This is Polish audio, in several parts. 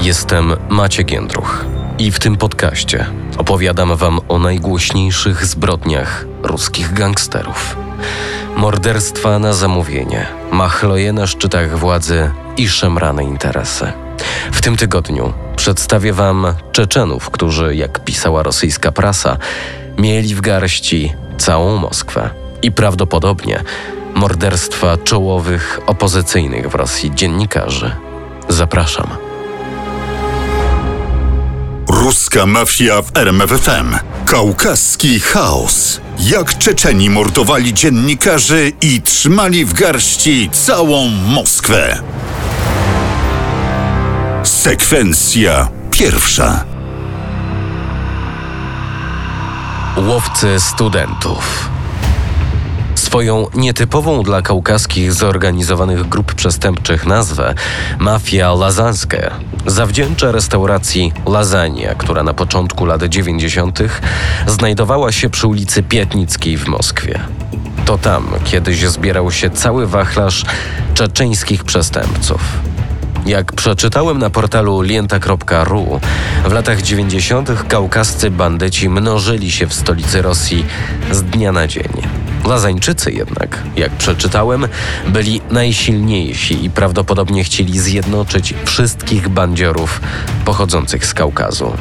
Jestem Maciek Jędruch i w tym podcaście opowiadam wam o najgłośniejszych zbrodniach ruskich gangsterów. Morderstwa na zamówienie, machloje na szczytach władzy i szemrane interesy. W tym tygodniu przedstawię wam Czeczenów, którzy, jak pisała rosyjska prasa, mieli w garści całą Moskwę i prawdopodobnie morderstwa czołowych opozycyjnych w Rosji dziennikarzy. Zapraszam. Ruska mafia w RMFFM. Kaukaski chaos. Jak Czeczeni mordowali dziennikarzy i trzymali w garści całą Moskwę. Sekwencja pierwsza. Łowcy studentów. Swoją nietypową dla kaukaskich zorganizowanych grup przestępczych nazwę Mafia Lazanska zawdzięcza restauracji Lasagna, która na początku lat 90. znajdowała się przy ulicy Pietnickiej w Moskwie. To tam kiedyś zbierał się cały wachlarz czeczeńskich przestępców. Jak przeczytałem na portalu lienta.ru, w latach 90. kaukascy bandyci mnożyli się w stolicy Rosji z dnia na dzień. Lazańczycy jednak, jak przeczytałem, byli najsilniejsi i prawdopodobnie chcieli zjednoczyć wszystkich bandziorów pochodzących z Kaukazu.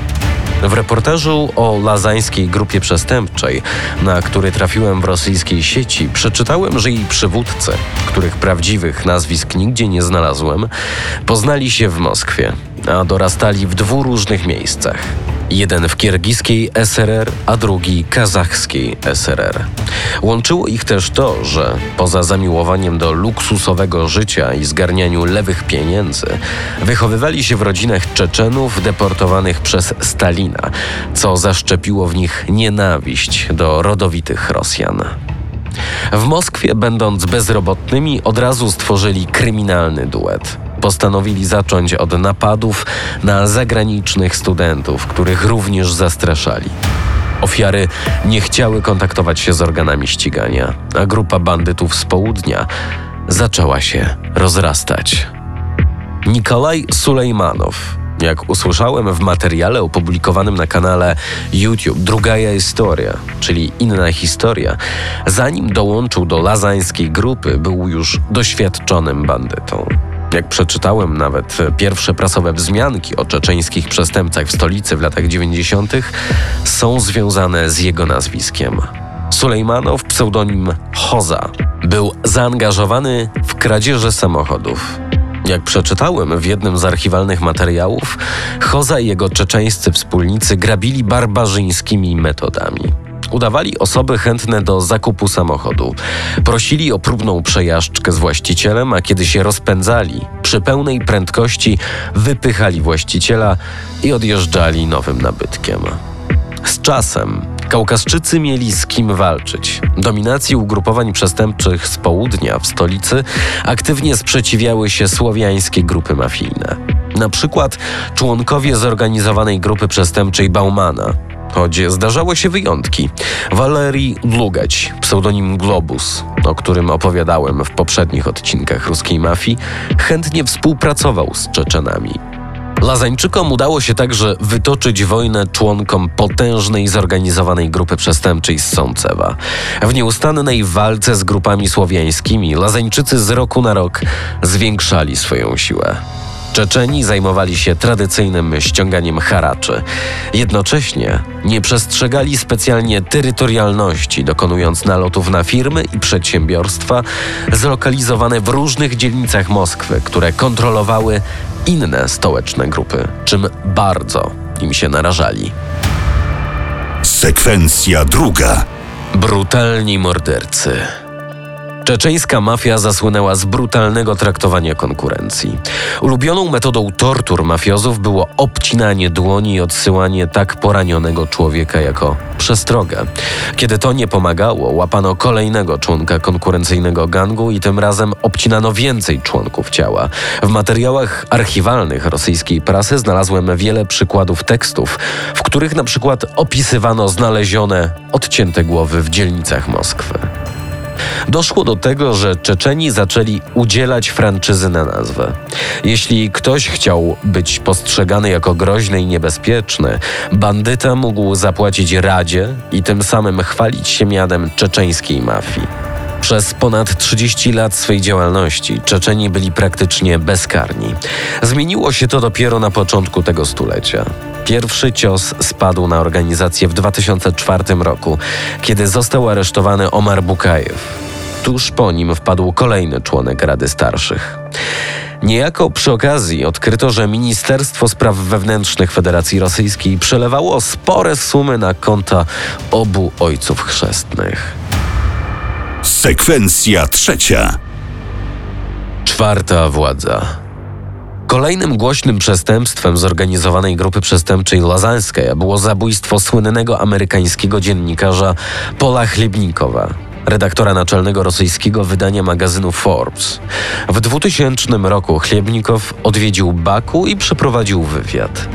W reportażu o lazańskiej grupie przestępczej, na który trafiłem w rosyjskiej sieci, przeczytałem, że jej przywódcy, których prawdziwych nazwisk nigdzie nie znalazłem, poznali się w Moskwie, a dorastali w dwóch różnych miejscach. Jeden w kirgiskiej SRR, a drugi kazachskiej SRR. Łączyło ich też to, że poza zamiłowaniem do luksusowego życia i zgarnianiu lewych pieniędzy, wychowywali się w rodzinach Czeczenów deportowanych przez Stalina, co zaszczepiło w nich nienawiść do rodowitych Rosjan. W Moskwie, będąc bezrobotnymi, od razu stworzyli kryminalny duet. Postanowili zacząć od napadów na zagranicznych studentów, których również zastraszali. Ofiary nie chciały kontaktować się z organami ścigania, a grupa bandytów z południa zaczęła się rozrastać. Nikolaj Sulejmanow, jak usłyszałem w materiale opublikowanym na kanale YouTube Drugaja Historia, czyli inna historia, zanim dołączył do lazańskiej grupy, był już doświadczonym bandytą. Jak przeczytałem nawet pierwsze prasowe wzmianki o czeczeńskich przestępcach w stolicy w latach 90., są związane z jego nazwiskiem. Sulejmanow, pseudonim Hoza, był zaangażowany w kradzieże samochodów. Jak przeczytałem w jednym z archiwalnych materiałów, Hoza i jego czeczeńscy wspólnicy grabili barbarzyńskimi metodami. Udawali osoby chętne do zakupu samochodu. Prosili o próbną przejażdżkę z właścicielem, a kiedy się rozpędzali, przy pełnej prędkości wypychali właściciela i odjeżdżali nowym nabytkiem. Z czasem Kaukaszczycy mieli z kim walczyć. Dominacji ugrupowań przestępczych z południa w stolicy aktywnie sprzeciwiały się słowiańskie grupy mafijne. Na przykład członkowie zorganizowanej grupy przestępczej Baumana, choć zdarzały się wyjątki. Walerii Dlugać, pseudonim Globus, o którym opowiadałem w poprzednich odcinkach ruskiej mafii, chętnie współpracował z Czeczenami. Lazańczykom udało się także wytoczyć wojnę członkom potężnej zorganizowanej grupy przestępczej z Sącewa. W nieustannej walce z grupami słowiańskimi Lazańczycy z roku na rok zwiększali swoją siłę. Czeczeni zajmowali się tradycyjnym ściąganiem haraczy. Jednocześnie nie przestrzegali specjalnie terytorialności, dokonując nalotów na firmy i przedsiębiorstwa zlokalizowane w różnych dzielnicach Moskwy, które kontrolowały inne stołeczne grupy, czym bardzo im się narażali. Sekwencja druga. Brutalni mordercy. Czeczeńska mafia zasłynęła z brutalnego traktowania konkurencji. Ulubioną metodą tortur mafiozów było obcinanie dłoni i odsyłanie tak poranionego człowieka jako przestrogę. Kiedy to nie pomagało, łapano kolejnego członka konkurencyjnego gangu i tym razem obcinano więcej członków ciała. W materiałach archiwalnych rosyjskiej prasy znalazłem wiele przykładów tekstów, w których na przykład opisywano znalezione odcięte głowy w dzielnicach Moskwy. Doszło do tego, że Czeczeni zaczęli udzielać franczyzy na nazwę. Jeśli ktoś chciał być postrzegany jako groźny i niebezpieczny, bandyta mógł zapłacić radzie i tym samym chwalić się mianem czeczeńskiej mafii. Przez ponad 30 lat swej działalności Czeczeni byli praktycznie bezkarni. Zmieniło się to dopiero na początku tego stulecia. Pierwszy cios spadł na organizację w 2004 roku, kiedy został aresztowany Omar Bukajew. Tuż po nim wpadł kolejny członek Rady Starszych. Niejako przy okazji odkryto, że Ministerstwo Spraw Wewnętrznych Federacji Rosyjskiej przelewało spore sumy na konta obu ojców chrzestnych. Sekwencja trzecia. Czwarta władza. Kolejnym głośnym przestępstwem zorganizowanej grupy przestępczej Lazańskiej było zabójstwo słynnego amerykańskiego dziennikarza Pola Chlebnikowa, redaktora naczelnego rosyjskiego wydania magazynu Forbes. W 2000 roku Chlebnikow odwiedził Baku i przeprowadził wywiad.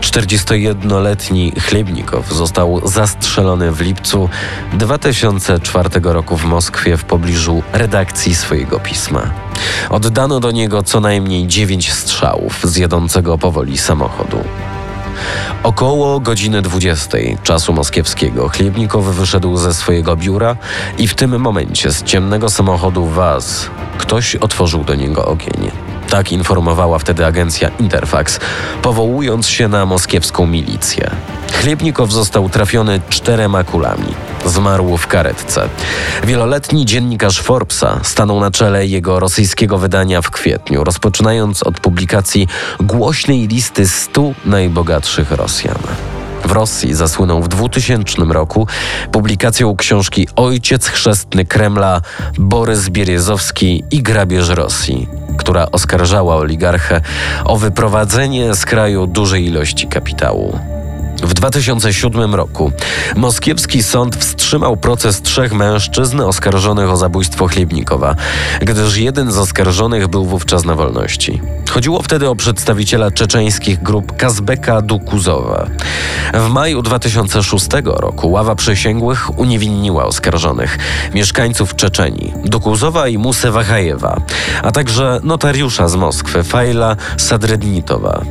41-letni Chlebnikow został zastrzelony w lipcu 2004 roku w Moskwie w pobliżu redakcji swojego pisma. Oddano do niego co najmniej 9 strzałów z jadącego powoli samochodu. Około godziny 20 czasu moskiewskiego Chlebnikow wyszedł ze swojego biura i w tym momencie z ciemnego samochodu Waz ktoś otworzył do niego ogień. Tak informowała wtedy agencja Interfax, powołując się na moskiewską milicję. Chlebnikow został trafiony czterema kulami. Zmarł w karetce. Wieloletni dziennikarz Forbesa stanął na czele jego rosyjskiego wydania w kwietniu, rozpoczynając od publikacji głośnej listy 100 najbogatszych Rosjan. W Rosji zasłynął w 2000 roku publikacją książki Ojciec chrzestny Kremla Borys Bierizowski i grabież Rosji, która oskarżała oligarchę o wyprowadzenie z kraju dużej ilości kapitału. W 2007 roku moskiewski sąd wstrzymał proces trzech mężczyzn oskarżonych o zabójstwo Chlebnikowa, gdyż jeden z oskarżonych był wówczas na wolności. Chodziło wtedy o przedstawiciela czeczeńskich grup Kazbeka Dukuzowa. W maju 2006 roku ława przysięgłych uniewinniła oskarżonych, mieszkańców Czeczeni, Dukuzowa i Musę Wachajewa, a także notariusza z Moskwy, Fajla Sadrednitowa.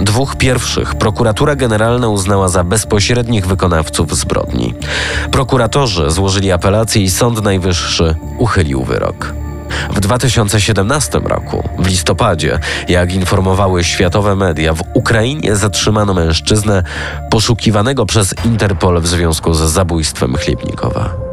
Dwóch pierwszych prokuratura generalna uznała za bezpośrednich wykonawców zbrodni. Prokuratorzy złożyli apelację i Sąd Najwyższy uchylił wyrok. W 2017 roku, w listopadzie, jak informowały światowe media, w Ukrainie zatrzymano mężczyznę poszukiwanego przez Interpol w związku z zabójstwem Chlebnikowa.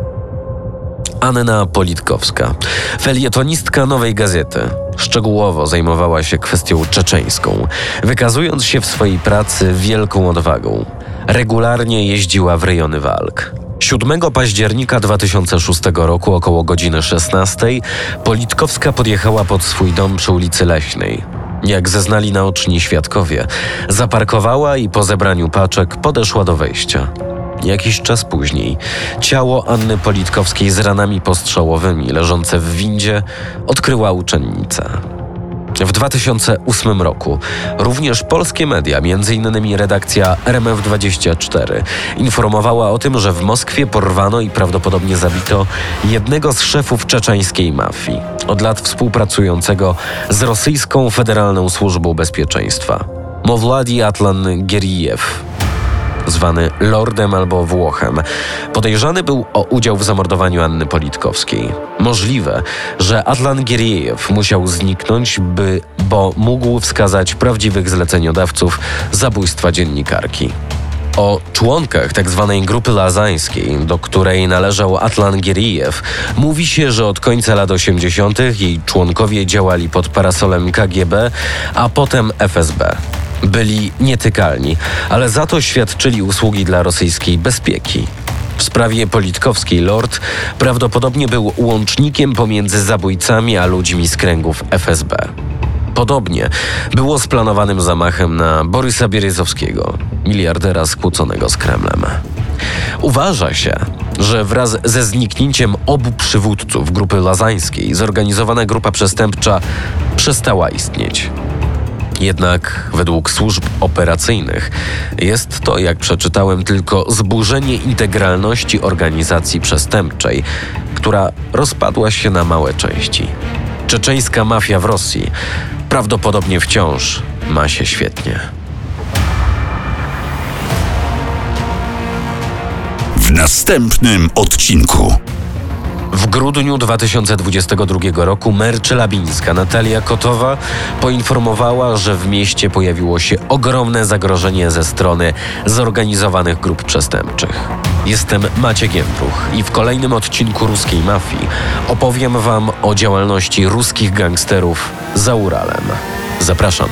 Anna Politkowska, felietonistka Nowej Gazety, szczegółowo zajmowała się kwestią czeczeńską, wykazując się w swojej pracy wielką odwagą. Regularnie jeździła w rejony walk. 7 października 2006 roku około godziny 16 Politkowska podjechała pod swój dom przy ulicy Leśnej. Jak zeznali naoczni świadkowie, zaparkowała i po zebraniu paczek podeszła do wejścia. Jakiś czas później ciało Anny Politkowskiej z ranami postrzałowymi leżące w windzie odkryła uczennica. W 2008 roku również polskie media, m.in. redakcja RMF24, informowała o tym, że w Moskwie porwano i prawdopodobnie zabito jednego z szefów czeczeńskiej mafii, od lat współpracującego z rosyjską Federalną Służbą Bezpieczeństwa. Mowladi Atlan Gerijew, zwany Lordem albo Włochem. Podejrzany był o udział w zamordowaniu Anny Politkowskiej. Możliwe, że Atlan Gieriejew musiał zniknąć, by, bo mógł wskazać prawdziwych zleceniodawców zabójstwa dziennikarki. O członkach tzw. Tak grupy lazańskiej, do której należał Atlan Girijew, mówi się, że od końca lat 80. jej członkowie działali pod parasolem KGB, a potem FSB. Byli nietykalni, ale za to świadczyli usługi dla rosyjskiej bezpieki. W sprawie Politkowskiej Lord prawdopodobnie był łącznikiem pomiędzy zabójcami a ludźmi z kręgów FSB. Podobnie było z planowanym zamachem na Borysa Bieryzowskiego, miliardera skłóconego z Kremlem. Uważa się, że wraz ze zniknięciem obu przywódców grupy lazańskiej zorganizowana grupa przestępcza przestała istnieć. Jednak według służb operacyjnych jest to, jak przeczytałem, tylko zburzenie integralności organizacji przestępczej, która rozpadła się na małe części. Czeczeńska mafia w Rosji prawdopodobnie wciąż ma się świetnie. W następnym odcinku. W grudniu 2022 roku mer Czelabińska Natalia Kotowa poinformowała, że w mieście pojawiło się ogromne zagrożenie ze strony zorganizowanych grup przestępczych. Jestem Maciek Jędruch i w kolejnym odcinku Ruskiej Mafii opowiem Wam o działalności ruskich gangsterów za Uralem. Zapraszam.